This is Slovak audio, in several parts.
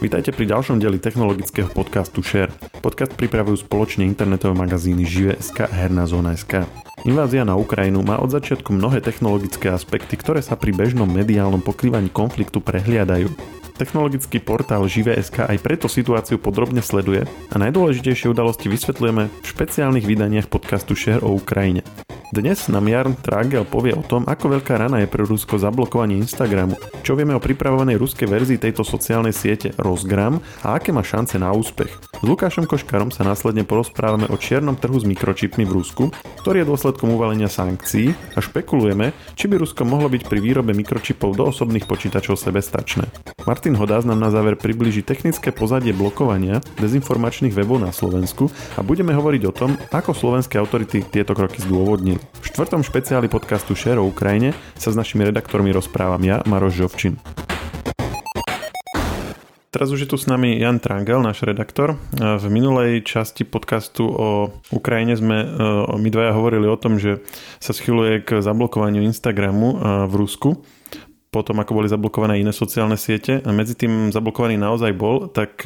Vítajte pri ďalšom dieli technologického podcastu Share. Podcast pripravujú spoločne internetové magazíny Žive.sk a Herná zóna.sk. Invázia na Ukrajinu má od začiatku mnohé technologické aspekty, ktoré sa pri bežnom mediálnom pokrývaní konfliktu prehliadajú. Technologický portál Žive.sk aj preto situáciu podrobne sleduje a najdôležitejšie udalosti vysvetľujeme v špeciálnych vydaniach podcastu Share o Ukrajine. Dnes nám Jarn Tragel povie o tom, ako veľká rana je pre Rusko zablokovanie Instagramu, čo vieme o pripravovanej ruskej verzii tejto sociálnej siete Rozgram a aké má šance na úspech. S Lukášom Koškarom sa následne porozprávame o čiernom trhu s mikročipmi v Rusku, ktorý je dôsledkom uvalenia sankcií a špekulujeme, či by Rusko mohlo byť pri výrobe mikročipov do osobných počítačov sebestačné. Martin Hodás nám na záver približí technické pozadie blokovania dezinformačných webov na Slovensku a budeme hovoriť o tom, ako slovenské autority tieto kroky zdôvodnili. V štvrtom špeciáli podcastu Share o Ukrajine sa s našimi redaktormi rozprávam ja, Maroš Žovčin. Teraz už je tu s nami Jan Trangel, náš redaktor. V minulej časti podcastu o Ukrajine sme my dvaja hovorili o tom, že sa schyluje k zablokovaniu Instagramu v Rusku potom ako boli zablokované iné sociálne siete a medzi tým zablokovaný naozaj bol, tak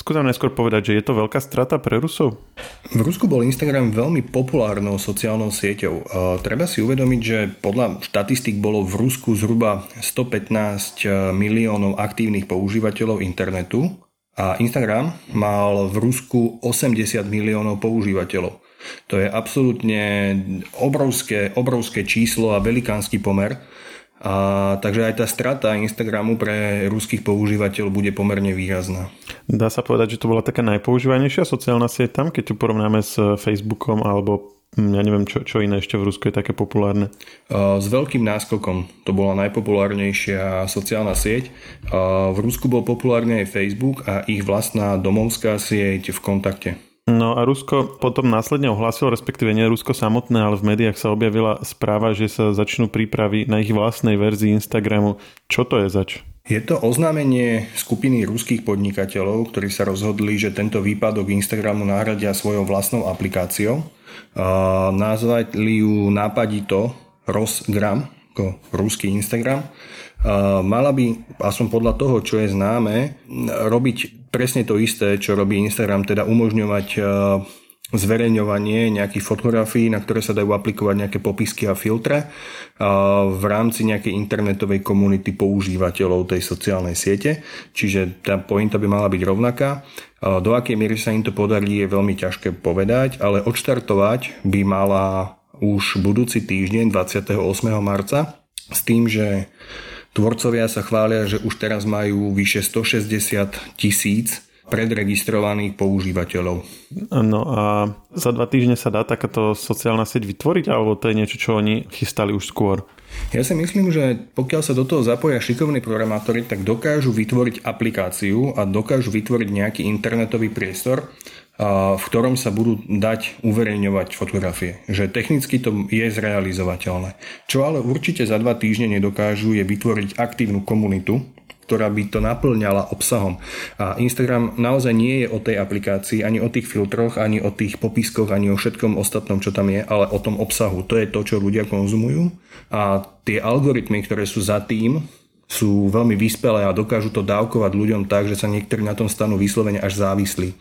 Skúsim najskôr povedať, že je to veľká strata pre Rusov? V Rusku bol Instagram veľmi populárnou sociálnou sieťou. Treba si uvedomiť, že podľa štatistik bolo v Rusku zhruba 115 e, miliónov aktívnych používateľov internetu a Instagram mal v Rusku 80 miliónov používateľov. To je absolútne obrovské, obrovské číslo a velikánsky pomer. A, takže aj tá strata Instagramu pre ruských používateľov bude pomerne výrazná. Dá sa povedať, že to bola taká najpoužívanejšia sociálna sieť tam, keď tu porovnáme s Facebookom alebo hm, ja neviem, čo, čo iné ešte v Rusku je také populárne. S veľkým náskokom. To bola najpopulárnejšia sociálna sieť. V Rusku bol populárny aj Facebook a ich vlastná domovská sieť v kontakte. No a Rusko potom následne ohlásilo, respektíve nie Rusko samotné, ale v médiách sa objavila správa, že sa začnú prípravy na ich vlastnej verzii Instagramu. Čo to je zač? Je to oznámenie skupiny ruských podnikateľov, ktorí sa rozhodli, že tento výpadok Instagramu nahradia svojou vlastnou aplikáciou. Nazvali ju nápadito Rosgram, ako ruský Instagram. Mala by, aspoň podľa toho, čo je známe, robiť presne to isté, čo robí Instagram, teda umožňovať e, zverejňovanie nejakých fotografií, na ktoré sa dajú aplikovať nejaké popisky a filtre e, v rámci nejakej internetovej komunity používateľov tej sociálnej siete. Čiže tá pointa by mala byť rovnaká. E, do akej miery sa im to podarí je veľmi ťažké povedať, ale odštartovať by mala už budúci týždeň 28. marca s tým, že Tvorcovia sa chvália, že už teraz majú vyše 160 tisíc predregistrovaných používateľov. No a za dva týždne sa dá takáto sociálna sieť vytvoriť, alebo to je niečo, čo oni chystali už skôr? Ja si myslím, že pokiaľ sa do toho zapoja šikovní programátori, tak dokážu vytvoriť aplikáciu a dokážu vytvoriť nejaký internetový priestor, v ktorom sa budú dať uverejňovať fotografie. Že technicky to je zrealizovateľné. Čo ale určite za dva týždne nedokážu je vytvoriť aktívnu komunitu, ktorá by to naplňala obsahom. A Instagram naozaj nie je o tej aplikácii, ani o tých filtroch, ani o tých popiskoch, ani o všetkom ostatnom, čo tam je, ale o tom obsahu. To je to, čo ľudia konzumujú. A tie algoritmy, ktoré sú za tým, sú veľmi vyspelé a dokážu to dávkovať ľuďom tak, že sa niektorí na tom stanú vyslovene až závislí.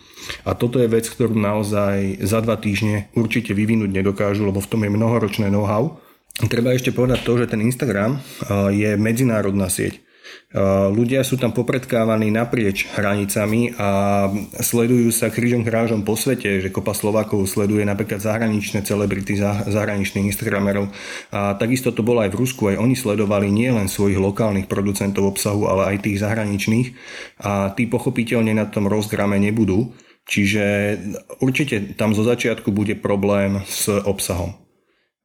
A toto je vec, ktorú naozaj za dva týždne určite vyvinúť nedokážu, lebo v tom je mnohoročné know-how. Treba ešte povedať to, že ten Instagram je medzinárodná sieť. Ľudia sú tam popredkávaní naprieč hranicami a sledujú sa krížom krážom po svete, že kopa Slovákov sleduje napríklad zahraničné celebrity, zahraničných Instagramerov. A takisto to bolo aj v Rusku, aj oni sledovali nielen svojich lokálnych producentov obsahu, ale aj tých zahraničných a tí pochopiteľne na tom rozgrame nebudú. Čiže určite tam zo začiatku bude problém s obsahom.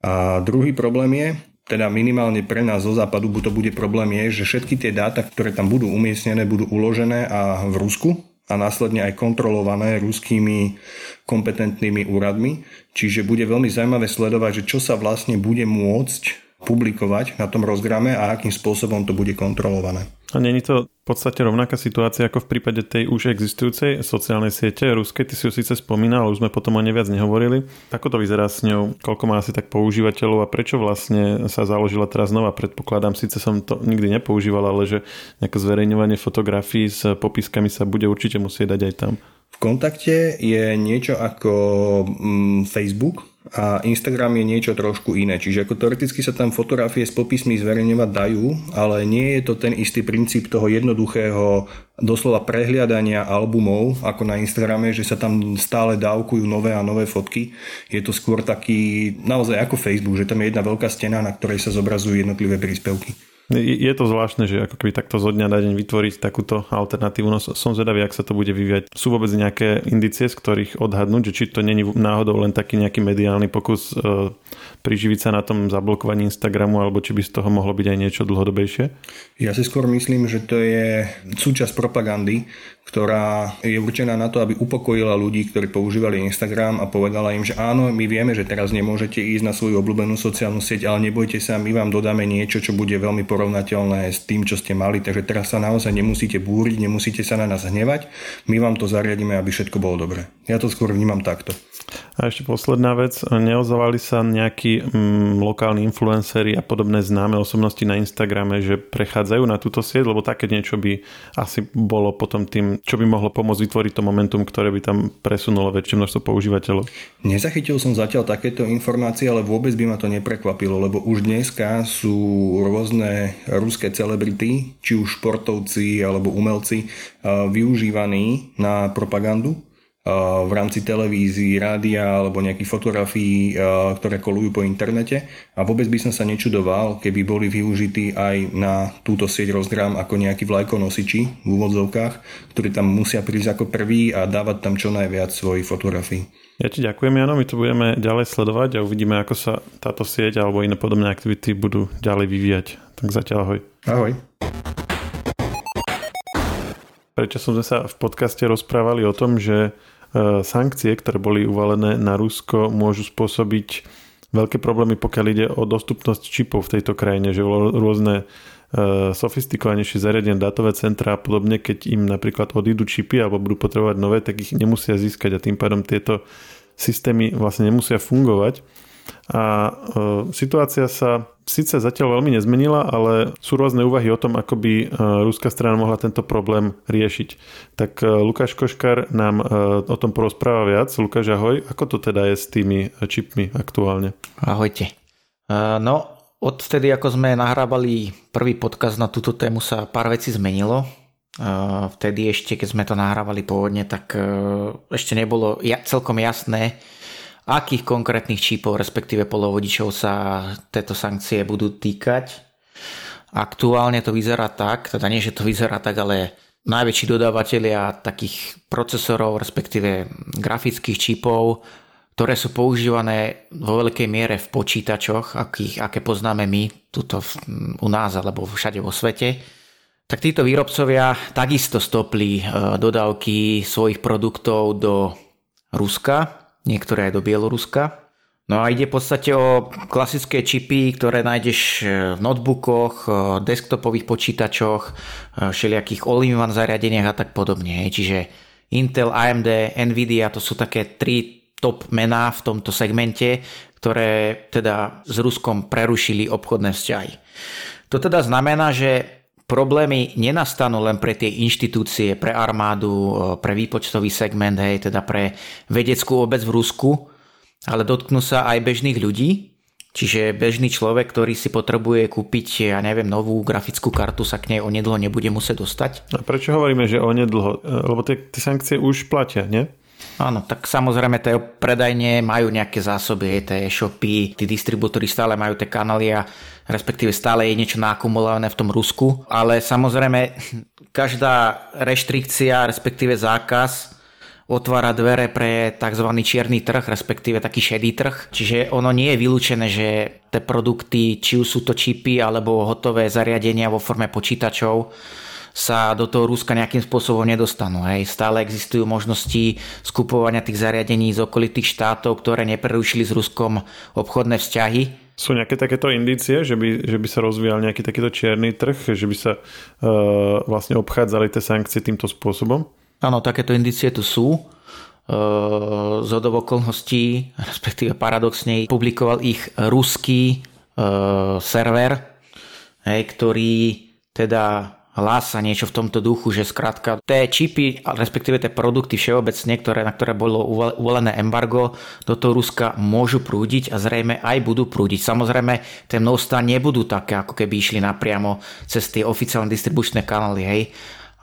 A druhý problém je, teda minimálne pre nás zo západu to bude problém je, že všetky tie dáta, ktoré tam budú umiestnené, budú uložené a v Rusku a následne aj kontrolované ruskými kompetentnými úradmi. Čiže bude veľmi zaujímavé sledovať, že čo sa vlastne bude môcť publikovať na tom rozgrame a akým spôsobom to bude kontrolované. A není to v podstate rovnaká situácia ako v prípade tej už existujúcej sociálnej siete ruskej. Ty si ju síce spomínal, už sme potom o nej viac nehovorili. Ako to vyzerá s ňou? Koľko má asi tak používateľov a prečo vlastne sa založila teraz znova? Predpokladám, síce som to nikdy nepoužíval, ale že nejaké zverejňovanie fotografií s popiskami sa bude určite musieť dať aj tam. V kontakte je niečo ako mm, Facebook, a Instagram je niečo trošku iné. Čiže ako teoreticky sa tam fotografie s popismi zverejňovať dajú, ale nie je to ten istý princíp toho jednoduchého doslova prehliadania albumov ako na Instagrame, že sa tam stále dávkujú nové a nové fotky. Je to skôr taký naozaj ako Facebook, že tam je jedna veľká stena, na ktorej sa zobrazujú jednotlivé príspevky. Je to zvláštne, že ako keby takto zo dňa na deň vytvoriť takúto alternatívu. No som zvedavý, ak sa to bude vyvíjať. Sú vôbec nejaké indicie, z ktorých odhadnúť, že či to není náhodou len taký nejaký mediálny pokus e, priživiť sa na tom zablokovaní Instagramu, alebo či by z toho mohlo byť aj niečo dlhodobejšie? Ja si skôr myslím, že to je súčasť propagandy, ktorá je určená na to, aby upokojila ľudí, ktorí používali Instagram a povedala im, že áno, my vieme, že teraz nemôžete ísť na svoju obľúbenú sociálnu sieť, ale nebojte sa, my vám dodáme niečo, čo bude veľmi porovnateľné s tým, čo ste mali, takže teraz sa naozaj nemusíte búriť, nemusíte sa na nás hnevať, my vám to zariadíme, aby všetko bolo dobre. Ja to skôr vnímam takto. A ešte posledná vec, neozvali sa nejakí mm, lokálni influenceri a podobné známe osobnosti na Instagrame, že prechádzajú na túto sieť, lebo také niečo by asi bolo potom tým, čo by mohlo pomôcť vytvoriť to momentum, ktoré by tam presunulo väčšie množstvo používateľov. Nezachytil som zatiaľ takéto informácie, ale vôbec by ma to neprekvapilo, lebo už dneska sú rôzne ruské celebrity, či už športovci alebo umelci, využívaní na propagandu v rámci televízií, rádia alebo nejakých fotografií, ktoré kolujú po internete a vôbec by som sa nečudoval, keby boli využití aj na túto sieť Rozgram ako nejakí vlajkonosiči v úvodzovkách, ktorí tam musia prísť ako prvý a dávať tam čo najviac svojich fotografií. Ja ti ďakujem, Jano, my to budeme ďalej sledovať a uvidíme, ako sa táto sieť alebo iné podobné aktivity budú ďalej vyvíjať. Tak zatiaľ ahoj. Ahoj. Prečo sme sa v podcaste rozprávali o tom, že sankcie, ktoré boli uvalené na Rusko, môžu spôsobiť veľké problémy, pokiaľ ide o dostupnosť čipov v tejto krajine, že rôzne e, sofistikovanejšie zariadenia, dátové centra a podobne, keď im napríklad odídu čipy alebo budú potrebovať nové, tak ich nemusia získať a tým pádom tieto systémy vlastne nemusia fungovať. A e, situácia sa síce zatiaľ veľmi nezmenila, ale sú rôzne úvahy o tom, ako by e, ruská strana mohla tento problém riešiť. Tak e, Lukáš Koškar nám o tom porozpráva viac. Lukáš, ahoj. Ako to teda je s tými čipmi aktuálne? Ahojte. No, odvtedy, ako sme nahrávali prvý podcast na túto tému, sa pár vecí zmenilo. Vtedy ešte, keď sme to nahrávali pôvodne, tak ešte nebolo celkom jasné, akých konkrétnych čípov, respektíve polovodičov sa tieto sankcie budú týkať. Aktuálne to vyzerá tak, teda nie, že to vyzerá tak, ale najväčší dodávateľia takých procesorov, respektíve grafických čipov, ktoré sú používané vo veľkej miere v počítačoch, akých, aké poznáme my tuto v, u nás alebo všade vo svete, tak títo výrobcovia takisto stopli e, dodávky svojich produktov do Ruska niektoré aj do Bieloruska. No a ide v podstate o klasické čipy, ktoré nájdeš e, v notebookoch, e, desktopových počítačoch, e, všelijakých all-in-one zariadeniach a tak podobne. Čiže Intel, AMD, Nvidia to sú také tri top mená v tomto segmente, ktoré teda s Ruskom prerušili obchodné vzťahy. To teda znamená, že problémy nenastanú len pre tie inštitúcie, pre armádu, pre výpočtový segment, hej, teda pre vedeckú obec v Rusku, ale dotknú sa aj bežných ľudí, Čiže bežný človek, ktorý si potrebuje kúpiť, ja neviem, novú grafickú kartu, sa k nej onedlho nebude musieť dostať. A prečo hovoríme, že onedlho? Lebo tie, tie sankcie už platia, nie? Áno, tak samozrejme tie predajne majú nejaké zásoby, tie e-shopy, tí distribútory stále majú tie kanály a respektíve stále je niečo nakumulované v tom Rusku, ale samozrejme každá reštrikcia, respektíve zákaz otvára dvere pre tzv. čierny trh, respektíve taký šedý trh. Čiže ono nie je vylúčené, že tie produkty, či už sú to čipy alebo hotové zariadenia vo forme počítačov, sa do toho Ruska nejakým spôsobom nedostanú. Hej. Stále existujú možnosti skupovania tých zariadení z okolitých štátov, ktoré neprerušili s Ruskom obchodné vzťahy Sú nejaké takéto indície, že by, že by sa rozvíjal nejaký takýto čierny trh, že by sa uh, vlastne obchádzali tie sankcie týmto spôsobom? Áno, takéto indície tu sú. Uh, z okolností, respektíve paradoxne, publikoval ich ruský uh, server, hej, ktorý teda hlása niečo v tomto duchu, že skrátka tie čipy, respektíve tie produkty všeobecne, ktoré, na ktoré bolo uvolené embargo, do toho Ruska môžu prúdiť a zrejme aj budú prúdiť. Samozrejme, tie množstva nebudú také, ako keby išli napriamo cez tie oficiálne distribučné kanály, hej.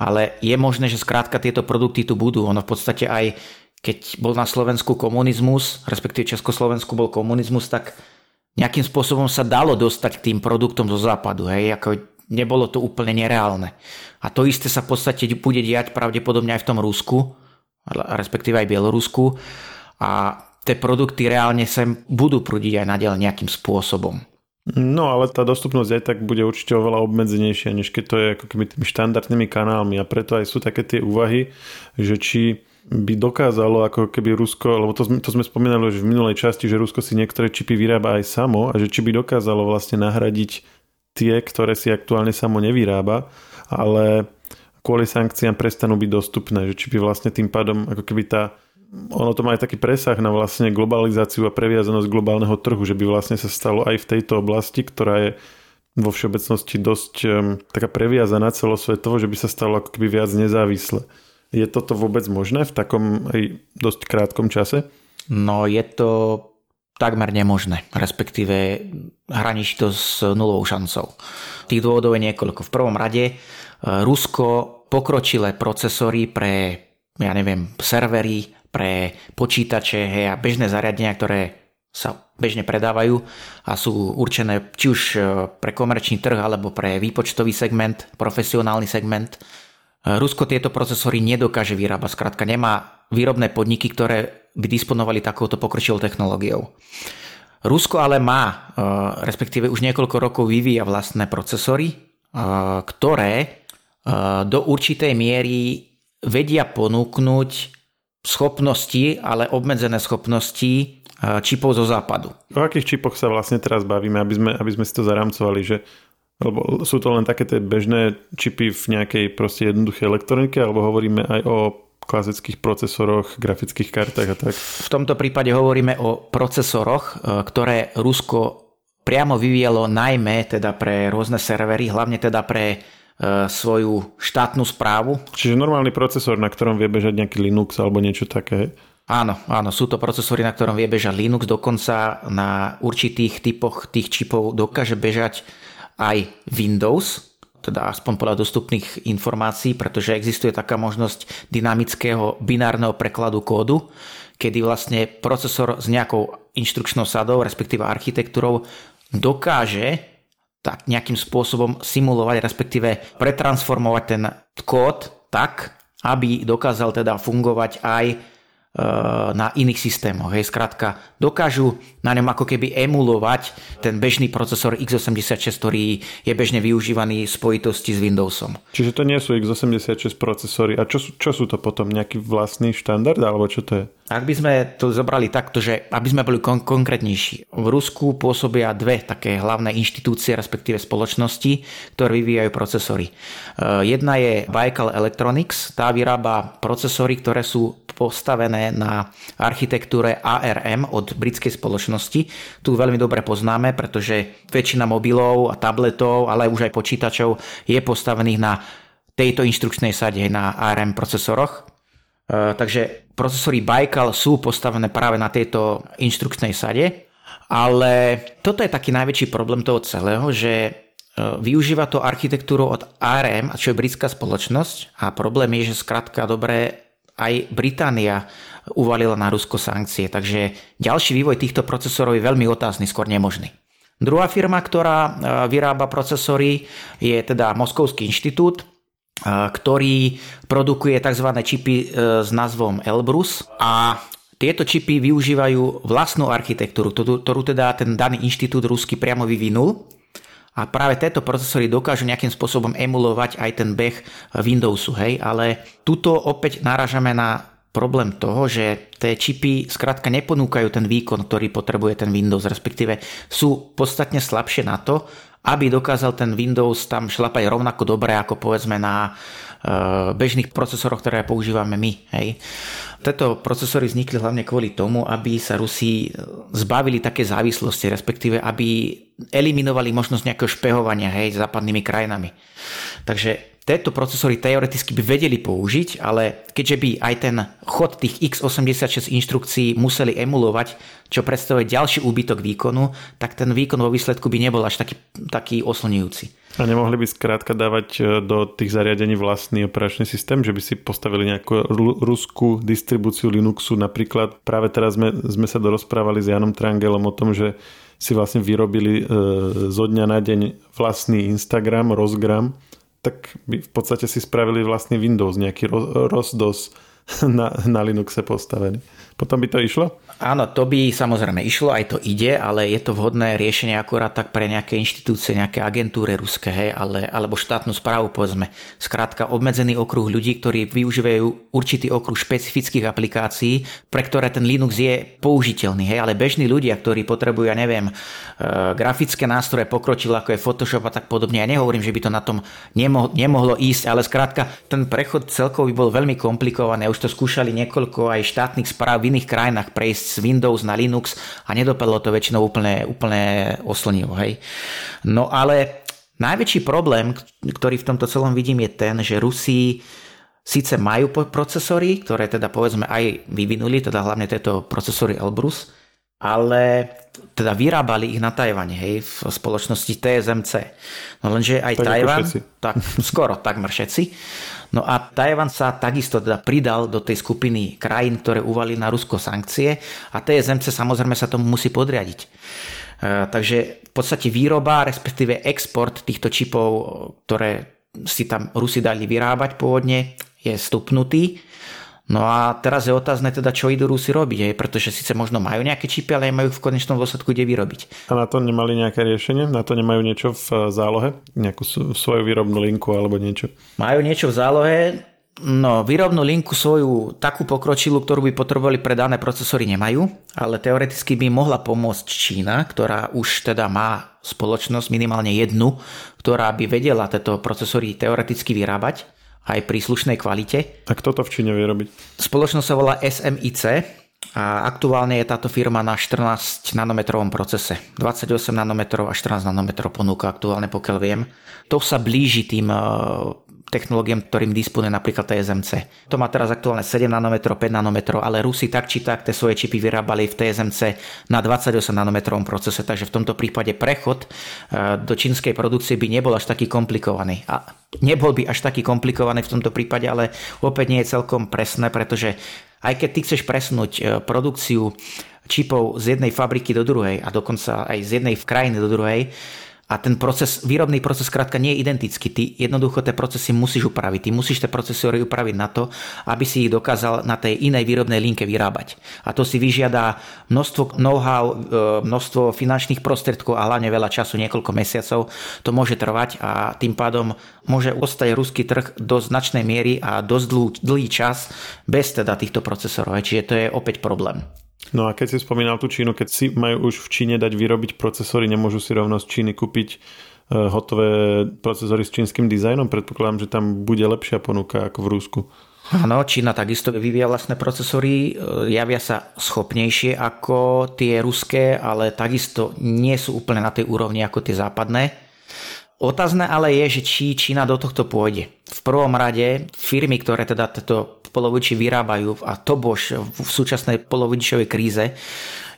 Ale je možné, že skrátka tieto produkty tu budú. Ono v podstate aj keď bol na Slovensku komunizmus, respektíve Československu bol komunizmus, tak nejakým spôsobom sa dalo dostať k tým produktom zo západu. Hej, ako nebolo to úplne nereálne. A to isté sa v podstate bude diať pravdepodobne aj v tom Rusku, respektíve aj Bielorusku. A tie produkty reálne sem budú prúdiť aj naďalej nejakým spôsobom. No ale tá dostupnosť aj tak bude určite oveľa obmedzenejšia, než keď to je ako keby tými štandardnými kanálmi a preto aj sú také tie úvahy, že či by dokázalo ako keby Rusko, lebo to to sme spomínali už v minulej časti, že Rusko si niektoré čipy vyrába aj samo a že či by dokázalo vlastne nahradiť tie, ktoré si aktuálne samo nevyrába, ale kvôli sankciám prestanú byť dostupné, že či by vlastne tým pádom ako keby tá ono to má aj taký presah na vlastne globalizáciu a previazanosť globálneho trhu, že by vlastne sa stalo aj v tejto oblasti, ktorá je vo všeobecnosti dosť um, taká previazaná celosvetovo, že by sa stalo ako keby viac nezávisle. Je toto vôbec možné v takom aj dosť krátkom čase? No je to takmer nemožné, respektíve hraničí to s nulovou šancou. Tých dôvodov je niekoľko. V prvom rade e, Rusko pokročilé procesory pre, ja neviem, servery, pre počítače hej, a bežné zariadenia, ktoré sa bežne predávajú a sú určené či už e, pre komerčný trh alebo pre výpočtový segment, profesionálny segment. E, Rusko tieto procesory nedokáže vyrábať, skrátka nemá výrobné podniky, ktoré by disponovali takouto pokročilou technológiou. Rusko ale má, e, respektíve už niekoľko rokov vyvíja vlastné procesory, e, ktoré e, do určitej miery vedia ponúknuť schopnosti, ale obmedzené schopnosti čipov zo západu. O akých čipoch sa vlastne teraz bavíme, aby sme, aby sme si to zaramcovali, že lebo sú to len také tie bežné čipy v nejakej proste jednoduchej elektronike, alebo hovoríme aj o klasických procesoroch, grafických kartách a tak? V tomto prípade hovoríme o procesoroch, e, ktoré Rusko priamo vyvíjalo najmä teda pre rôzne servery, hlavne teda pre e, svoju štátnu správu. Čiže normálny procesor, na ktorom vie bežať nejaký Linux alebo niečo také? Áno, áno, sú to procesory, na ktorom vie bežať Linux, dokonca na určitých typoch tých čipov dokáže bežať aj Windows, teda aspoň podľa dostupných informácií, pretože existuje taká možnosť dynamického binárneho prekladu kódu, kedy vlastne procesor s nejakou inštrukčnou sadou, respektíve architektúrou, dokáže tak nejakým spôsobom simulovať, respektíve pretransformovať ten kód tak, aby dokázal teda fungovať aj na iných systémoch. Hej, skrátka, dokážu na ňom ako keby emulovať ten bežný procesor x86, ktorý je bežne využívaný v spojitosti s Windowsom. Čiže to nie sú x86 procesory. A čo čo sú to potom? Nejaký vlastný štandard? Alebo čo to je? Ak by sme to zobrali takto, že aby sme boli kon- konkrétnejší. V Rusku pôsobia dve také hlavné inštitúcie, respektíve spoločnosti, ktoré vyvíjajú procesory. Eh, jedna je Baikal Electronics, tá vyrába procesory, ktoré sú postavené na architektúre ARM od britskej spoločnosti. Tu veľmi dobre poznáme, pretože väčšina mobilov a tabletov, ale už aj počítačov je postavených na tejto inštrukčnej sade, na ARM procesoroch. E, takže procesory Baikal sú postavené práve na tejto inštrukčnej sade, ale toto je taký najväčší problém toho celého, že e, využíva to architektúru od ARM, čo je britská spoločnosť a problém je, že skrátka dobre aj Británia uvalila na Rusko sankcie, takže ďalší vývoj týchto procesorov je veľmi otázny, skôr nemožný. Druhá firma, ktorá e, vyrába procesory, je teda Moskovský inštitút, e, ktorý produkuje tzv. čipy e, s názvom Elbrus a tieto čipy využívajú vlastnú architektúru, ktorú teda ten daný inštitút rusky priamo vyvinul a práve tieto procesory dokážu nejakým spôsobom emulovať aj ten beh Windowsu, hej, ale tuto opäť náražame na problém toho, že tie čipy skrátka neponúkajú ten výkon, ktorý potrebuje ten Windows, respektíve sú podstatne slabšie na to, aby dokázal ten Windows tam šlapať rovnako dobre ako povedzme na e, bežných procesoroch, ktoré používame my. Hej. Tieto procesory vznikli hlavne kvôli tomu, aby sa Rusi zbavili také závislosti, respektíve aby eliminovali možnosť nejakého špehovania hej, západnými krajinami. Takže tieto procesory teoreticky by vedeli použiť, ale keďže by aj ten chod tých x86 inštrukcií museli emulovať, čo predstavuje ďalší úbytok výkonu, tak ten výkon vo výsledku by nebol až taký, taký oslňujúci. A nemohli by skrátka dávať e, do tých zariadení vlastný operačný systém, že by si postavili nejakú ruskú distribúciu Linuxu. Napríklad práve teraz sme, sme sa dorozprávali s Janom Trangelom o tom, že si vlastne vyrobili e, zo dňa na deň vlastný Instagram, rozgram tak by v podstate si spravili vlastný Windows, nejaký ROS-DOS na, na Linuxe postavený. Potom by to išlo? Áno, to by samozrejme išlo, aj to ide, ale je to vhodné riešenie akurát tak pre nejaké inštitúcie, nejaké agentúry ruské, hej, ale, alebo štátnu správu, povedzme. Skrátka, obmedzený okruh ľudí, ktorí využívajú určitý okruh špecifických aplikácií, pre ktoré ten Linux je použiteľný, hej, ale bežní ľudia, ktorí potrebujú, ja neviem, e, grafické nástroje pokročilo, ako je Photoshop a tak podobne. Ja nehovorím, že by to na tom nemohlo, nemohlo ísť, ale skrátka, ten prechod celkový bol veľmi komplikovaný. Už to skúšali niekoľko aj štátnych správ v iných krajinách prejsť z Windows na Linux a nedopadlo to väčšinou úplne, úplne oslnivo. Hej. No ale najväčší problém, ktorý v tomto celom vidím je ten, že Rusi síce majú procesory, ktoré teda povedzme aj vyvinuli, teda hlavne tieto procesory Elbrus, ale teda vyrábali ich na Tajvane, hej, v spoločnosti TSMC. No lenže aj tak Tajvan, tak skoro takmer všetci, No a Tajvan sa takisto teda pridal do tej skupiny krajín, ktoré uvali na Rusko sankcie a TSMC samozrejme sa tomu musí podriadiť. E, takže v podstate výroba, respektíve export týchto čipov, ktoré si tam Rusi dali vyrábať pôvodne, je stupnutý No a teraz je otázne teda, čo idú Rusi robiť, aj, pretože síce možno majú nejaké čipy, ale nemajú v konečnom dôsledku kde vyrobiť. A na to nemali nejaké riešenie? Na to nemajú niečo v eh, zálohe? Nejakú svoju výrobnú linku alebo niečo? Majú niečo v zálohe, No, výrobnú linku svoju takú pokročilú, ktorú by potrebovali pre dané procesory nemajú, ale teoreticky by mohla pomôcť Čína, ktorá už teda má spoločnosť minimálne jednu, ktorá by vedela tieto procesory teoreticky vyrábať aj pri slušnej kvalite. A kto to v Číne vie robiť? Spoločnosť sa volá SMIC a aktuálne je táto firma na 14 nanometrovom procese. 28 nanometrov a 14 nanometrov ponúka aktuálne, pokiaľ viem. To sa blíži tým eh, technológiám, ktorým disponuje napríklad TSMC. To má teraz aktuálne 7 nanometrov, 5 nanometrov, ale Rusi tak či tak tie svoje čipy vyrábali v TSMC na 28 nanometrovom procese, takže v tomto prípade prechod e, do čínskej produkcie by nebol až taký komplikovaný. A nebol by až taký komplikovaný v tomto prípade, ale opäť nie je celkom presné, pretože aj keď ty chceš presnúť e, produkciu čipov z jednej fabriky do druhej a dokonca aj z jednej krajiny do druhej, a ten proces, výrobný proces krátka nie je identický. Ty jednoducho tie procesy musíš upraviť. Ty musíš tie procesory upraviť na to, aby si ich dokázal na tej inej výrobnej linke vyrábať. A to si vyžiada množstvo know-how, e, množstvo finančných prostriedkov a hlavne veľa času, niekoľko mesiacov. To môže trvať a tým pádom môže ostať ruský trh do značnej miery a dosť dlhý, čas bez teda týchto procesorov. Čiže to je opäť problém. No a keď si spomínal tú Čínu, keď si majú už v Číne dať vyrobiť procesory, nemôžu si rovno z Číny kúpiť e, hotové procesory s čínskym dizajnom? Predpokladám, že tam bude lepšia ponuka ako v Rúsku. Áno, Čína takisto vyvíja vlastné procesory, e, javia sa schopnejšie ako tie ruské, ale takisto nie sú úplne na tej úrovni ako tie západné. Otázne ale je, že či Čína do tohto pôjde. V prvom rade firmy, ktoré teda toto poloviči vyrábajú a to bož v súčasnej polovičovej kríze,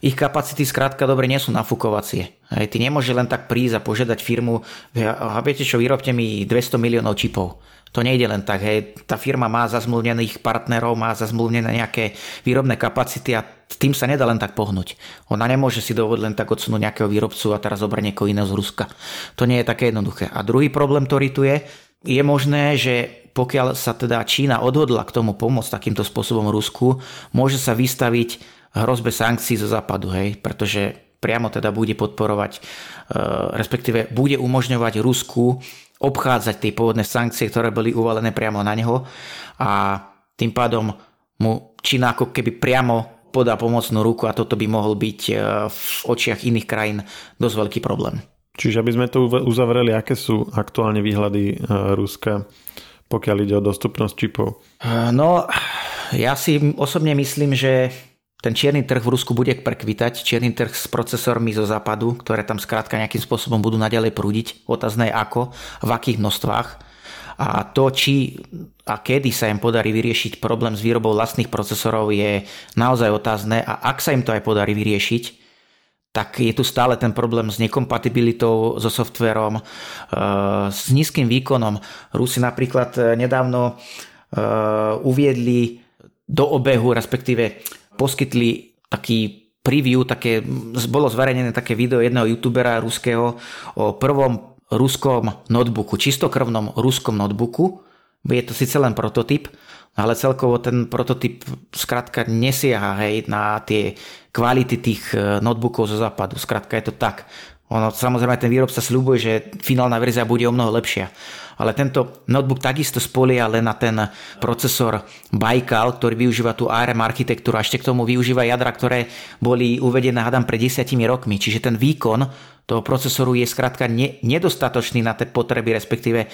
ich kapacity skrátka dobre nie sú nafúkovacie. Hej, ty nemôže len tak prísť a požiadať firmu, a viete čo, vyrobte mi 200 miliónov čipov. To nejde len tak, hej. Tá firma má zazmluvnených partnerov, má zazmluvnené nejaké výrobné kapacity a tým sa nedá len tak pohnúť. Ona nemôže si dovoliť len tak odsunúť nejakého výrobcu a teraz zobrať niekoho iného z Ruska. To nie je také jednoduché. A druhý problém, ktorý tu je, je možné, že pokiaľ sa teda Čína odhodla k tomu pomôcť takýmto spôsobom Rusku, môže sa vystaviť hrozbe sankcií zo západu, hej, pretože priamo teda bude podporovať, e, respektíve bude umožňovať Rusku obchádzať tie pôvodné sankcie, ktoré boli uvalené priamo na neho a tým pádom mu Čína ako keby priamo podá pomocnú ruku a toto by mohol byť e, v očiach iných krajín dosť veľký problém. Čiže aby sme to uzavreli, aké sú aktuálne výhľady e, Ruska, pokiaľ ide o dostupnosť čipov? E, no, ja si osobne myslím, že ten čierny trh v Rusku bude prekvitať, čierny trh s procesormi zo západu, ktoré tam skrátka nejakým spôsobom budú naďalej prúdiť. Otázne ako, v akých množstvách. A to, či a kedy sa im podarí vyriešiť problém s výrobou vlastných procesorov je naozaj otázne a ak sa im to aj podarí vyriešiť, tak je tu stále ten problém s nekompatibilitou so softverom, eh, s nízkym výkonom. Rusi napríklad eh, nedávno eh, uviedli do obehu, respektíve poskytli taký preview, také, bolo zverejnené také video jedného youtubera ruského o prvom ruskom notebooku, čistokrvnom ruskom notebooku. Je to síce len prototyp, ale celkovo ten prototyp skrátka nesieha hej, na tie kvality tých e, notebookov zo západu. Skrátka je to tak. Ono, samozrejme ten výrobca slúbuje, že finálna verzia bude o mnoho lepšia. Ale tento notebook takisto spolia len na ten procesor Baikal, ktorý využíva tú ARM architektúru a ešte k tomu využíva jadra, ktoré boli uvedené hadam pred desiatimi rokmi. Čiže ten výkon toho procesoru je skrátka ne, nedostatočný na tie potreby, respektíve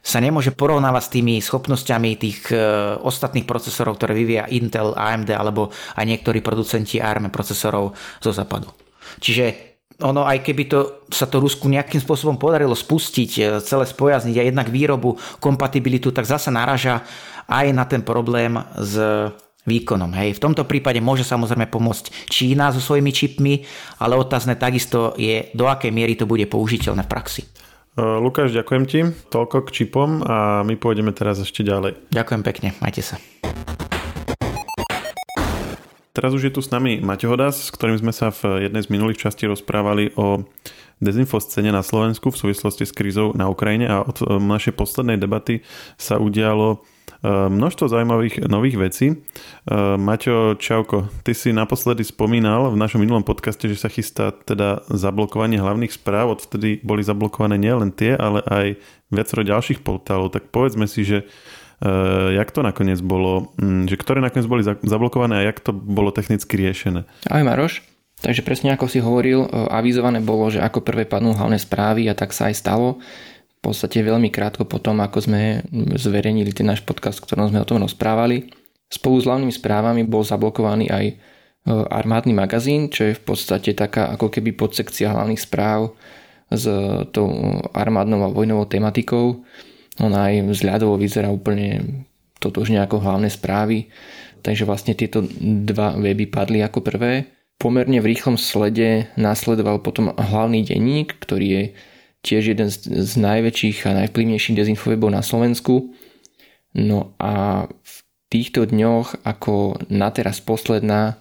sa nemôže porovnávať s tými schopnosťami tých e, ostatných procesorov, ktoré vyvíja Intel, AMD alebo aj niektorí producenti ARM procesorov zo západu. Čiže ono, aj keby to, sa to Rusku nejakým spôsobom podarilo spustiť, e, celé spojazniť a jednak výrobu, kompatibilitu, tak zase naraža aj na ten problém s výkonom. Hej. V tomto prípade môže samozrejme pomôcť Čína so svojimi čipmi, ale otázne takisto je, do akej miery to bude použiteľné v praxi. E, Lukáš, ďakujem ti. Toľko k čipom a my pôjdeme teraz ešte ďalej. Ďakujem pekne, majte sa. Teraz už je tu s nami Maťo Hodas, s ktorým sme sa v jednej z minulých častí rozprávali o dezinfoscene na Slovensku v súvislosti s krízou na Ukrajine a od e, našej poslednej debaty sa udialo množstvo zaujímavých nových vecí. Ehm, Maťo Čauko, ty si naposledy spomínal v našom minulom podcaste, že sa chystá teda zablokovanie hlavných správ. Odvtedy boli zablokované nielen tie, ale aj viacero ďalších portálov. Tak povedzme si, že Uh, jak to nakoniec bolo, um, že ktoré nakoniec boli zablokované a jak to bolo technicky riešené? Ahoj Maroš, takže presne ako si hovoril, avizované bolo, že ako prvé padnú hlavné správy a tak sa aj stalo podstate veľmi krátko potom, ako sme zverejnili ten náš podcast, v ktorom sme o tom rozprávali. Spolu s hlavnými správami bol zablokovaný aj e, armádny magazín, čo je v podstate taká ako keby podsekcia hlavných správ s tou armádnou a vojnovou tematikou. Ona aj vzhľadovo vyzerá úplne totožne ako hlavné správy, takže vlastne tieto dva weby padli ako prvé. Pomerne v rýchlom slede následoval potom hlavný denník, ktorý je tiež jeden z, z najväčších a najvplyvnejších dezinfowebov na Slovensku. No a v týchto dňoch ako na teraz posledná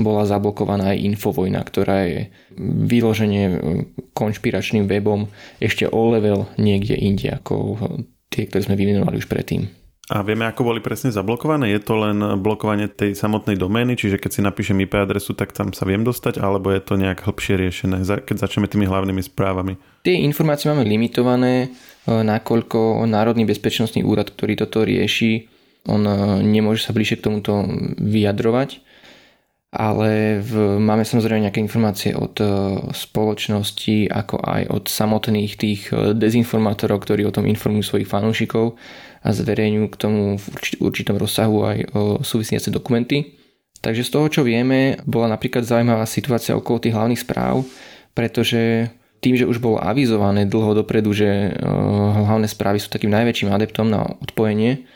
bola zablokovaná aj Infovojna, ktorá je vyloženie konšpiračným webom ešte o level niekde inde ako tie, ktoré sme vyvinovali už predtým. A vieme, ako boli presne zablokované? Je to len blokovanie tej samotnej domény, čiže keď si napíšem IP adresu, tak tam sa viem dostať, alebo je to nejak hĺbšie riešené, keď začneme tými hlavnými správami? Tie informácie máme limitované, e, nakoľko Národný bezpečnostný úrad, ktorý toto rieši, on e, nemôže sa bližšie k tomuto vyjadrovať, ale v, máme samozrejme nejaké informácie od e, spoločnosti, ako aj od samotných tých dezinformátorov, ktorí o tom informujú svojich fanúšikov a zverejňujú k tomu v určitom rozsahu aj súvisiace dokumenty. Takže z toho, čo vieme, bola napríklad zaujímavá situácia okolo tých hlavných správ, pretože tým, že už bolo avizované dlho dopredu, že hlavné správy sú takým najväčším adeptom na odpojenie,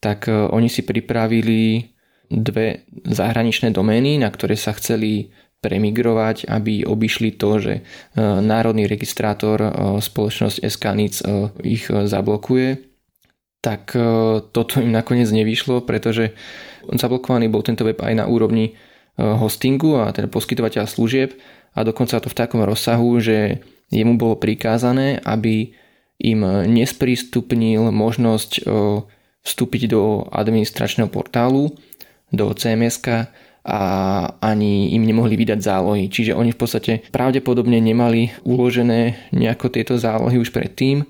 tak oni si pripravili dve zahraničné domény, na ktoré sa chceli premigrovať, aby obišli to, že národný registrátor spoločnosť SKNIC ich zablokuje tak e, toto im nakoniec nevyšlo, pretože zablokovaný bol tento web aj na úrovni e, hostingu a teda poskytovateľa služieb a dokonca to v takom rozsahu, že jemu bolo prikázané, aby im nesprístupnil možnosť e, vstúpiť do administračného portálu, do cms a ani im nemohli vydať zálohy. Čiže oni v podstate pravdepodobne nemali uložené nejako tieto zálohy už predtým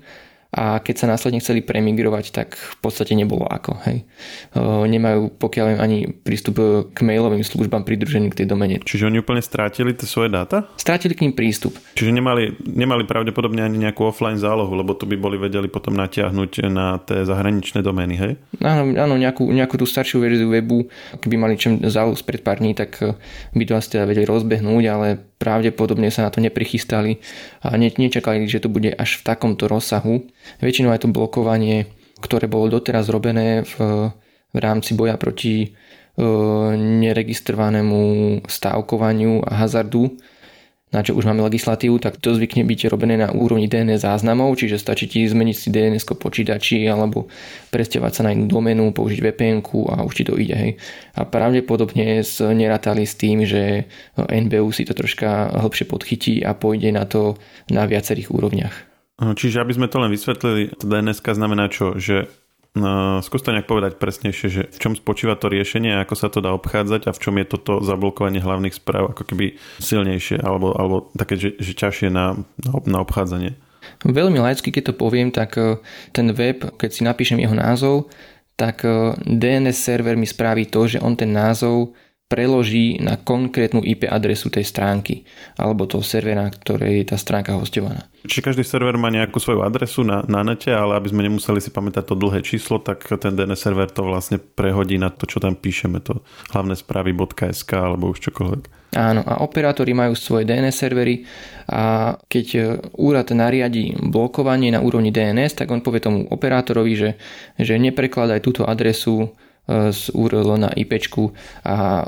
a keď sa následne chceli premigrovať, tak v podstate nebolo ako. Hej. Nemajú pokiaľ ani prístup k mailovým službám pridruženým k tej domene. Čiže oni úplne strátili tie svoje dáta? Strátili k ním prístup. Čiže nemali, nemali pravdepodobne ani nejakú offline zálohu, lebo to by boli vedeli potom natiahnuť na tie zahraničné domény, hej? Áno, áno nejakú, nejakú tú staršiu verziu webu, keby mali čím zálohu spred pár dní, tak by to asi teda vedeli rozbehnúť, ale pravdepodobne sa na to neprichystali a ne, nečakali, že to bude až v takomto rozsahu. Väčšinou aj to blokovanie, ktoré bolo doteraz robené v, v rámci boja proti e, neregistrovanému stávkovaniu a hazardu, na čo už máme legislatívu, tak to zvykne byť robené na úrovni DNS záznamov, čiže stačí ti zmeniť si DNS počítači alebo presťovať sa na inú domenu, použiť vpn a už ti to ide. Hej. A pravdepodobne nerátali s tým, že NBU si to troška hlbšie podchytí a pôjde na to na viacerých úrovniach. Čiže aby sme to len vysvetlili, DNS znamená čo? Že No, skús to nejak povedať presnejšie, že v čom spočíva to riešenie, ako sa to dá obchádzať a v čom je toto zablokovanie hlavných správ ako keby silnejšie alebo, alebo také, že, že ťažšie na, na obchádzanie. Veľmi laicky, keď to poviem, tak e, ten web, keď si napíšem jeho názov, tak e, DNS server mi spraví to, že on ten názov preloží na konkrétnu IP adresu tej stránky alebo toho servera, ktorej je tá stránka hostovaná. Čiže každý server má nejakú svoju adresu na, na nete, ale aby sme nemuseli si pamätať to dlhé číslo, tak ten DNS server to vlastne prehodí na to, čo tam píšeme, to hlavné správy.sk alebo už čokoľvek. Áno, a operátori majú svoje DNS servery a keď úrad nariadi blokovanie na úrovni DNS, tak on povie tomu operátorovi, že, že neprekladaj túto adresu z URL na IP a e,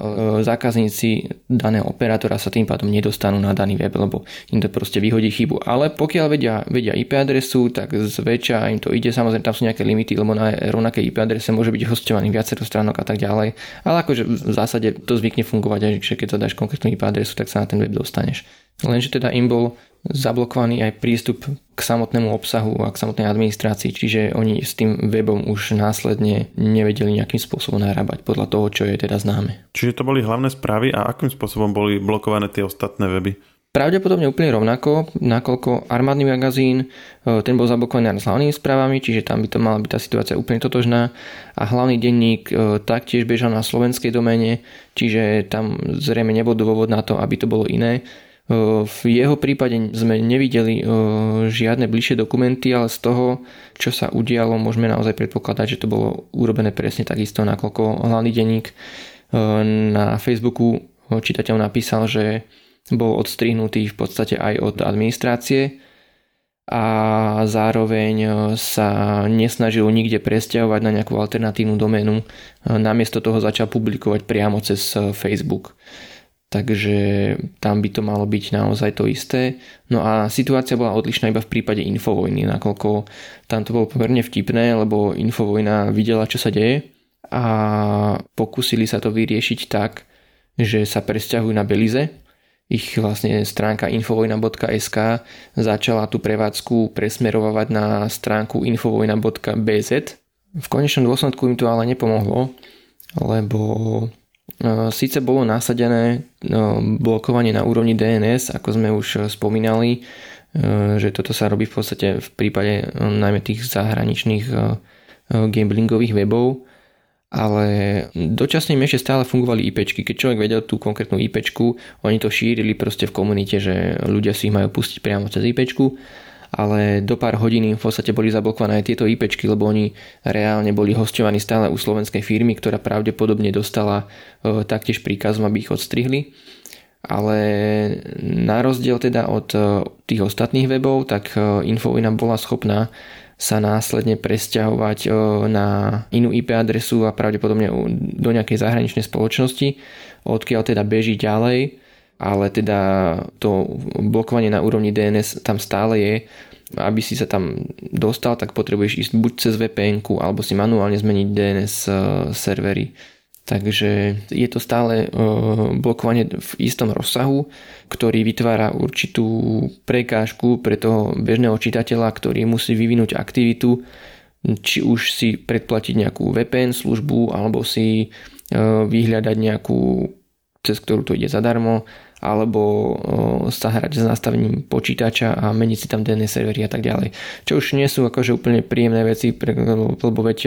zákazníci daného operátora sa tým pádom nedostanú na daný web, lebo im to proste vyhodí chybu. Ale pokiaľ vedia, vedia IP adresu, tak zväčša im to ide. Samozrejme, tam sú nejaké limity, lebo na rovnakej IP adrese môže byť hostovaný viacero stránok a tak ďalej. Ale akože v zásade to zvykne fungovať, že keď zadáš konkrétnu IP adresu, tak sa na ten web dostaneš. Lenže teda im bol zablokovaný aj prístup k samotnému obsahu a k samotnej administrácii, čiže oni s tým webom už následne nevedeli nejakým spôsobom narábať podľa toho, čo je teda známe. Čiže to boli hlavné správy a akým spôsobom boli blokované tie ostatné weby? Pravdepodobne úplne rovnako, nakoľko armádny magazín, e, ten bol zablokovaný s hlavnými správami, čiže tam by to mala byť tá situácia úplne totožná a hlavný denník e, taktiež bežal na slovenskej domene, čiže tam zrejme nebol dôvod na to, aby to bolo iné. V jeho prípade sme nevideli žiadne bližšie dokumenty, ale z toho, čo sa udialo, môžeme naozaj predpokladať, že to bolo urobené presne takisto, nakoľko hlavný denník na Facebooku čitateľ napísal, že bol odstrihnutý v podstate aj od administrácie a zároveň sa nesnažil nikde presťahovať na nejakú alternatívnu doménu. Namiesto toho začal publikovať priamo cez Facebook takže tam by to malo byť naozaj to isté. No a situácia bola odlišná iba v prípade Infovojny, nakoľko tam to bolo pomerne vtipné, lebo Infovojna videla, čo sa deje a pokúsili sa to vyriešiť tak, že sa presťahujú na Belize. Ich vlastne stránka infovojna.sk začala tú prevádzku presmerovať na stránku infovojna.bz. V konečnom dôsledku im to ale nepomohlo, lebo Sice bolo nasadené no, blokovanie na úrovni DNS, ako sme už eh, spomínali, že toto sa robí v podstate v prípade najmä tých zahraničných gamblingových webov, ale dočasne ešte stále fungovali IPčky. Keď človek vedel tú konkrétnu IPčku, oni to šírili proste v komunite, že ľudia si ich majú pustiť priamo cez IPčku ale do pár hodín v podstate boli zablokované aj tieto IPčky, lebo oni reálne boli hostovaní stále u slovenskej firmy, ktorá pravdepodobne dostala e, taktiež príkazom, aby ich odstrihli. Ale na rozdiel teda od e, tých ostatných webov, tak e, Infovina bola schopná sa následne presťahovať na inú IP adresu a pravdepodobne do nejakej zahraničnej spoločnosti, odkiaľ teda beží ďalej ale teda to blokovanie na úrovni DNS tam stále je. Aby si sa tam dostal, tak potrebuješ ísť buď cez vpn alebo si manuálne zmeniť DNS e, servery. Takže je to stále e, blokovanie v istom rozsahu, ktorý vytvára určitú prekážku pre toho bežného čitateľa, ktorý musí vyvinúť aktivitu, či už si predplatiť nejakú VPN službu alebo si e, vyhľadať nejakú cez ktorú to ide zadarmo alebo sa hrať s nastavením počítača a meniť si tam DNS servery a tak ďalej. Čo už nie sú akože úplne príjemné veci, lebo veď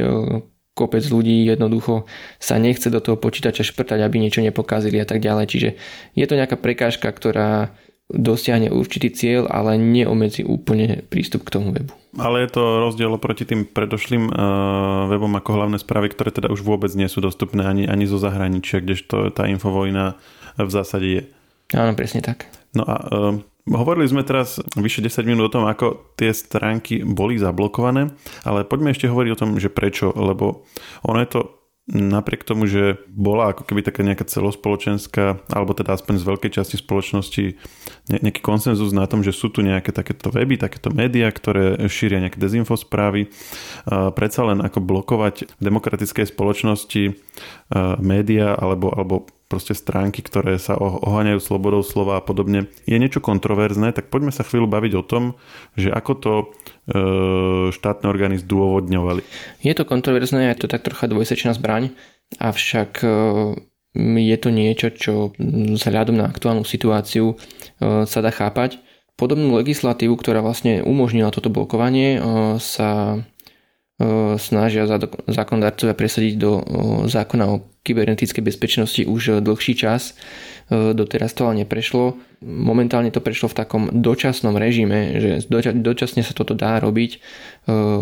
kopec ľudí jednoducho sa nechce do toho počítača šprtať, aby niečo nepokázili a tak ďalej. Čiže je to nejaká prekážka, ktorá dosiahne určitý cieľ, ale neomedzi úplne prístup k tomu webu. Ale je to rozdiel oproti tým predošlým uh, webom ako hlavné správy, ktoré teda už vôbec nie sú dostupné ani, ani zo zahraničia, kdežto tá infovojna v zásade je. Áno, presne tak. No a uh, Hovorili sme teraz vyše 10 minút o tom, ako tie stránky boli zablokované, ale poďme ešte hovoriť o tom, že prečo, lebo ono je to napriek tomu, že bola ako keby taká nejaká celospoločenská, alebo teda aspoň z veľkej časti spoločnosti nejaký konsenzus na tom, že sú tu nejaké takéto weby, takéto médiá, ktoré šíria nejaké dezinfosprávy. Predsa len ako blokovať v demokratickej spoločnosti médiá alebo, alebo proste stránky, ktoré sa oháňajú slobodou slova a podobne, je niečo kontroverzné, tak poďme sa chvíľu baviť o tom, že ako to e, štátne orgány zdôvodňovali. Je to kontroverzné, je to tak trocha dvojsečná zbraň, avšak e, je to niečo, čo vzhľadom na aktuálnu situáciu e, sa dá chápať. Podobnú legislatívu, ktorá vlastne umožnila toto blokovanie, sa snažia zákonodarcovia presadiť do zákona o kybernetickej bezpečnosti už dlhší čas. Doteraz to ale neprešlo. Momentálne to prešlo v takom dočasnom režime, že dočasne sa toto dá robiť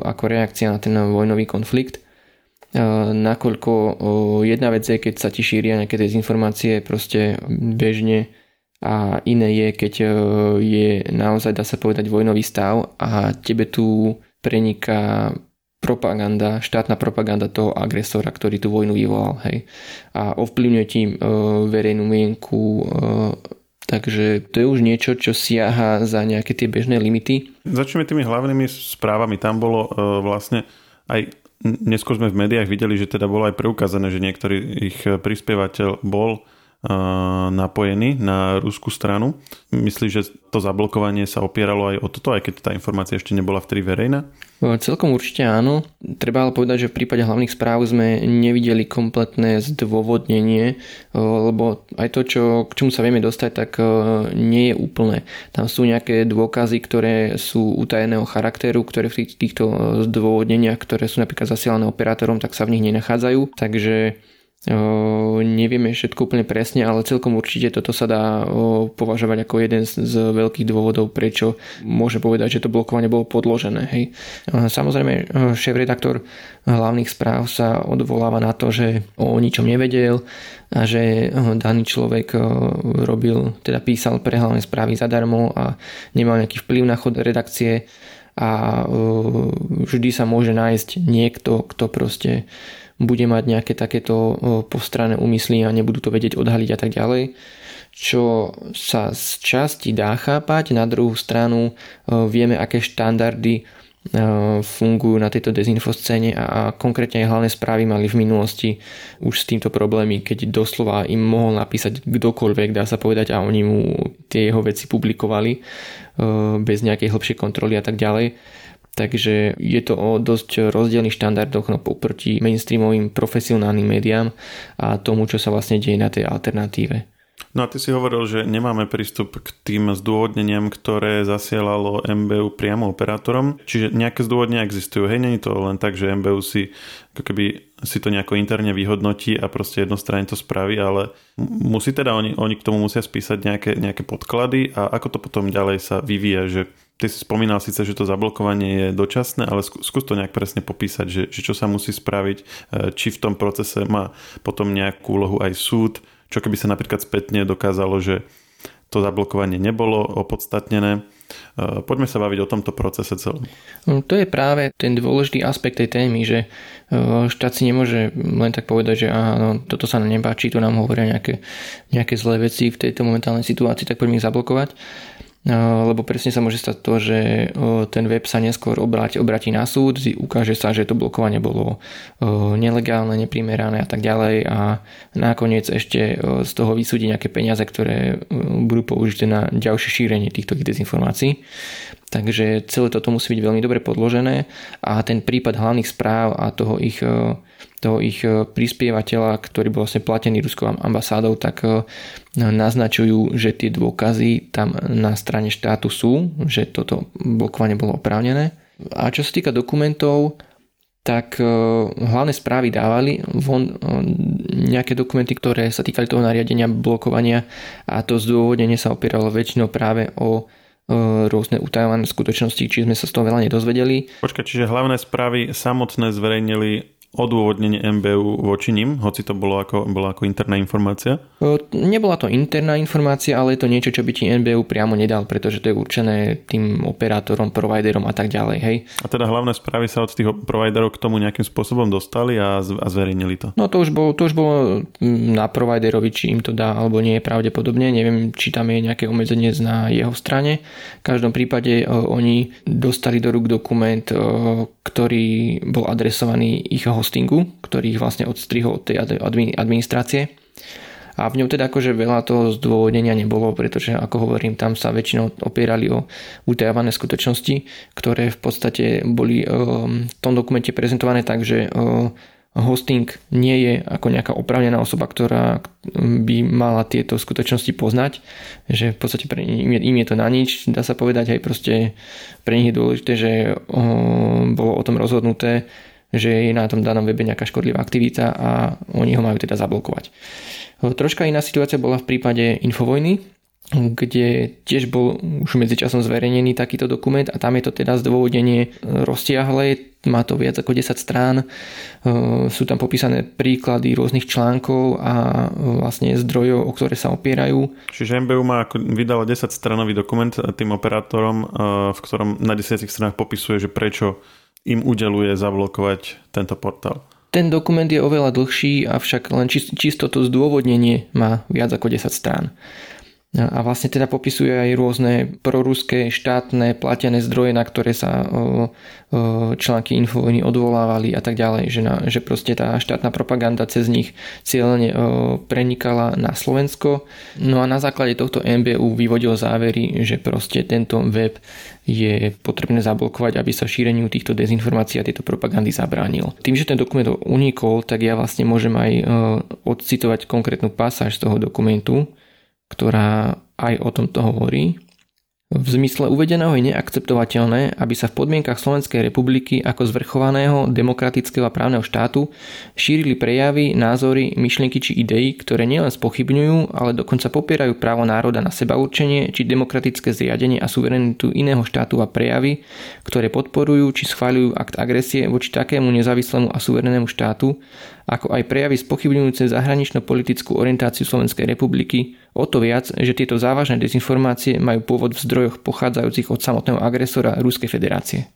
ako reakcia na ten vojnový konflikt. Nakoľko jedna vec je, keď sa ti šíria nejaké dezinformácie proste bežne a iné je, keď je naozaj, dá sa povedať, vojnový stav a tebe tu preniká propaganda, štátna propaganda toho agresora, ktorý tú vojnu vyvolal. Hej. A ovplyvňuje tým e, verejnú mienku, e, takže to je už niečo, čo siaha za nejaké tie bežné limity. Začneme tými hlavnými správami. Tam bolo e, vlastne aj neskôr sme v médiách videli, že teda bolo aj preukázané, že niektorý ich prispievateľ bol napojený na ruskú stranu. Myslíš, že to zablokovanie sa opieralo aj o toto, aj keď tá informácia ešte nebola vtedy verejná? Celkom určite áno. Treba ale povedať, že v prípade hlavných správ sme nevideli kompletné zdôvodnenie, lebo aj to, čo, k čomu sa vieme dostať, tak nie je úplné. Tam sú nejaké dôkazy, ktoré sú utajeného charakteru, ktoré v týchto zdôvodneniach, ktoré sú napríklad zasielané operátorom, tak sa v nich nenachádzajú. Takže nevieme všetko úplne presne, ale celkom určite toto sa dá považovať ako jeden z veľkých dôvodov, prečo môže povedať, že to blokovanie bolo podložené. Hej. Samozrejme, šéf-redaktor hlavných správ sa odvoláva na to, že o ničom nevedel a že daný človek robil, teda písal pre hlavné správy zadarmo a nemal nejaký vplyv na chod redakcie a vždy sa môže nájsť niekto, kto proste bude mať nejaké takéto postrané úmysly a nebudú to vedieť odhaliť a tak ďalej čo sa z časti dá chápať, na druhú stranu vieme, aké štandardy fungujú na tejto dezinfoscéne a konkrétne aj hlavné správy mali v minulosti už s týmto problémy, keď doslova im mohol napísať kdokoľvek, dá sa povedať, a oni mu tie jeho veci publikovali bez nejakej hlbšej kontroly a tak ďalej. Takže je to o dosť rozdielných štandardoch no, proti mainstreamovým profesionálnym médiám a tomu, čo sa vlastne deje na tej alternatíve. No a ty si hovoril, že nemáme prístup k tým zdôvodneniam, ktoré zasielalo MBU priamo operátorom, čiže nejaké zdôvodnenia existujú. Hej, není to len tak, že MBU si ako keby si to nejako interne vyhodnotí a proste jednostranne to spraví, ale musí teda oni, oni k tomu musia spísať nejaké, nejaké podklady a ako to potom ďalej sa vyvíja, že ty si spomínal síce, že to zablokovanie je dočasné, ale skús to nejak presne popísať, že, že čo sa musí spraviť, e, či v tom procese má potom nejakú úlohu aj súd, čo keby sa napríklad spätne dokázalo, že to zablokovanie nebolo opodstatnené. E, poďme sa baviť o tomto procese celom. No, to je práve ten dôležitý aspekt tej témy, že e, štát si nemôže len tak povedať, že áno, toto sa nám nepáči, tu nám hovoria nejaké, nejaké zlé veci v tejto momentálnej situácii, tak poďme ich zablokovať lebo presne sa môže stať to, že ten web sa neskôr obráti, obráti na súd, ukáže sa, že to blokovanie bolo nelegálne, neprimerané a tak ďalej a nakoniec ešte z toho vysúdi nejaké peniaze, ktoré budú použité na ďalšie šírenie týchto dezinformácií. Takže celé toto musí byť veľmi dobre podložené a ten prípad hlavných správ a toho ich toho ich prispievateľa, ktorý bol vlastne platený ruskou ambasádou, tak naznačujú, že tie dôkazy tam na strane štátu sú, že toto blokovanie bolo oprávnené. A čo sa týka dokumentov, tak hlavné správy dávali von nejaké dokumenty, ktoré sa týkali toho nariadenia blokovania a to zdôvodnenie sa opieralo väčšinou práve o rôzne utajované skutočnosti, či sme sa z toho veľa nedozvedeli. Počkaj, čiže hlavné správy samotné zverejnili odôvodnenie MBU voči ním, hoci to bolo ako, bolo ako interná informácia? Nebola to interná informácia, ale je to niečo, čo by ti MBU priamo nedal, pretože to je určené tým operátorom, providerom a tak ďalej. Hej. A teda hlavné správy sa od tých providerov k tomu nejakým spôsobom dostali a, a zverejnili to? No to už, bolo, to už bolo mm, na providerovi, či im to dá alebo nie je pravdepodobne. Neviem, či tam je nejaké obmedzenie na jeho strane. V každom prípade oni dostali do rúk dokument, ktorý bol adresovaný ich hostingu, ktorý ich vlastne odstrihol od tej administrácie. A v ňom teda akože veľa toho zdôvodnenia nebolo, pretože ako hovorím, tam sa väčšinou opierali o utajované skutočnosti, ktoré v podstate boli ehm, v tom dokumente prezentované tak, že ehm, hosting nie je ako nejaká opravnená osoba, ktorá by mala tieto skutočnosti poznať, že v podstate pre im je, im je to na nič, dá sa povedať aj proste pre nich je dôležité, že ehm, bolo o tom rozhodnuté, že je na tom danom webe nejaká škodlivá aktivita a oni ho majú teda zablokovať. Troška iná situácia bola v prípade Infovojny, kde tiež bol už medzičasom zverejnený takýto dokument a tam je to teda zdôvodnenie rozsiahle, má to viac ako 10 strán, sú tam popísané príklady rôznych článkov a vlastne zdrojov, o ktoré sa opierajú. Čiže MBU má ako vydalo 10 stranový dokument tým operátorom, v ktorom na 10 stranách popisuje, že prečo im udeluje zablokovať tento portál. Ten dokument je oveľa dlhší, avšak len čisto to zdôvodnenie má viac ako 10 strán. A vlastne teda popisuje aj rôzne proruské štátne platené zdroje, na ktoré sa články Infovojny odvolávali a tak ďalej, že, na, že proste tá štátna propaganda cez nich cieľne prenikala na Slovensko. No a na základe tohto MBU vyvodil závery, že proste tento web je potrebné zablokovať, aby sa šíreniu týchto dezinformácií a tieto propagandy zabránil. Tým, že ten dokument unikol, tak ja vlastne môžem aj odcitovať konkrétnu pasáž z toho dokumentu, ktorá aj o tomto hovorí. V zmysle uvedeného je neakceptovateľné, aby sa v podmienkach Slovenskej republiky ako zvrchovaného demokratického a právneho štátu šírili prejavy, názory, myšlienky či idei, ktoré nielen spochybňujú, ale dokonca popierajú právo národa na seba určenie či demokratické zriadenie a suverenitu iného štátu a prejavy, ktoré podporujú či schváľujú akt agresie voči takému nezávislému a suverenému štátu, ako aj prejavy spochybňujúce zahranično-politickú orientáciu Slovenskej republiky, o to viac, že tieto závažné dezinformácie majú pôvod v zdrojoch pochádzajúcich od samotného agresora Ruskej federácie.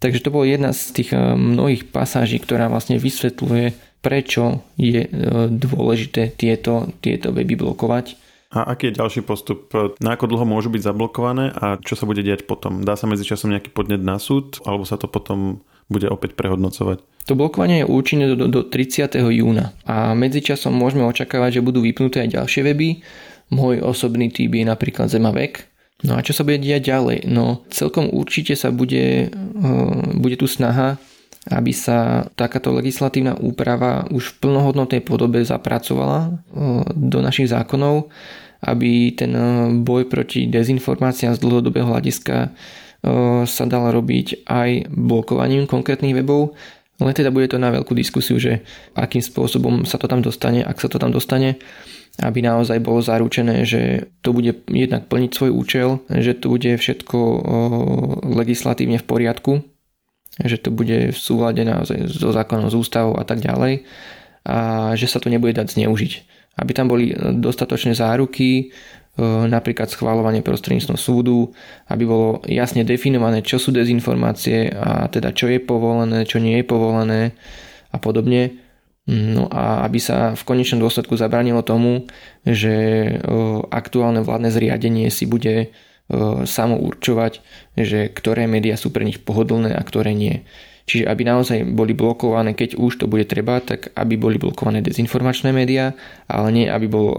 Takže to bola jedna z tých eh, mnohých pasáží, ktorá vlastne vysvetľuje, prečo je eh, dôležité tieto, tieto weby blokovať. A aký je ďalší postup? Na ako dlho môžu byť zablokované a čo sa bude diať potom? Dá sa medzičasom nejaký podnet na súd alebo sa to potom bude opäť prehodnocovať? To blokovanie je účinné do, do 30. júna a medzičasom môžeme očakávať, že budú vypnuté aj ďalšie weby. Môj osobný typ je napríklad Zemavek. No a čo sa bude diať ďalej? No celkom určite sa bude, uh, bude tu snaha aby sa takáto legislatívna úprava už v plnohodnotnej podobe zapracovala uh, do našich zákonov, aby ten uh, boj proti dezinformáciám z dlhodobého hľadiska sa dal robiť aj blokovaním konkrétnych webov len teda bude to na veľkú diskusiu, že akým spôsobom sa to tam dostane, ak sa to tam dostane, aby naozaj bolo zaručené, že to bude jednak plniť svoj účel, že to bude všetko legislatívne v poriadku, že to bude v súlade naozaj so zákonom, z ústavou a tak ďalej a že sa to nebude dať zneužiť. Aby tam boli dostatočné záruky, E, napríklad schváľovanie prostredníctvom súdu, aby bolo jasne definované, čo sú dezinformácie a teda čo je povolené, čo nie je povolené a podobne. No a aby sa v konečnom dôsledku zabránilo tomu, že e, aktuálne vládne zriadenie si bude e, samo určovať, že ktoré médiá sú pre nich pohodlné a ktoré nie. Čiže aby naozaj boli blokované, keď už to bude treba, tak aby boli blokované dezinformačné médiá, ale nie aby bol e,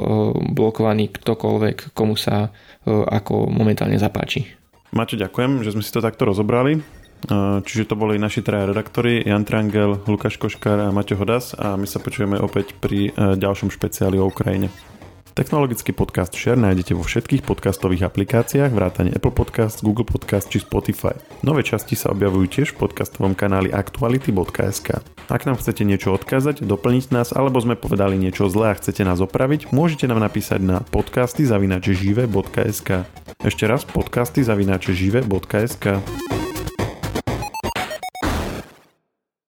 blokovaný ktokoľvek, komu sa e, ako momentálne zapáči. Maťo, ďakujem, že sme si to takto rozobrali. Čiže to boli naši traja redaktori, Jan Trangel, Lukáš Koškár a Maťo Hodas a my sa počujeme opäť pri ďalšom špeciáli o Ukrajine. Technologický podcast Share nájdete vo všetkých podcastových aplikáciách, vrátane Apple Podcast, Google Podcast či Spotify. Nové časti sa objavujú tiež v podcastovom kanáli aktuality.sk. Ak nám chcete niečo odkázať, doplniť nás, alebo sme povedali niečo zlé a chcete nás opraviť, môžete nám napísať na podcasty zavinačežive.sk. Ešte raz podcasty zavinačežive.sk.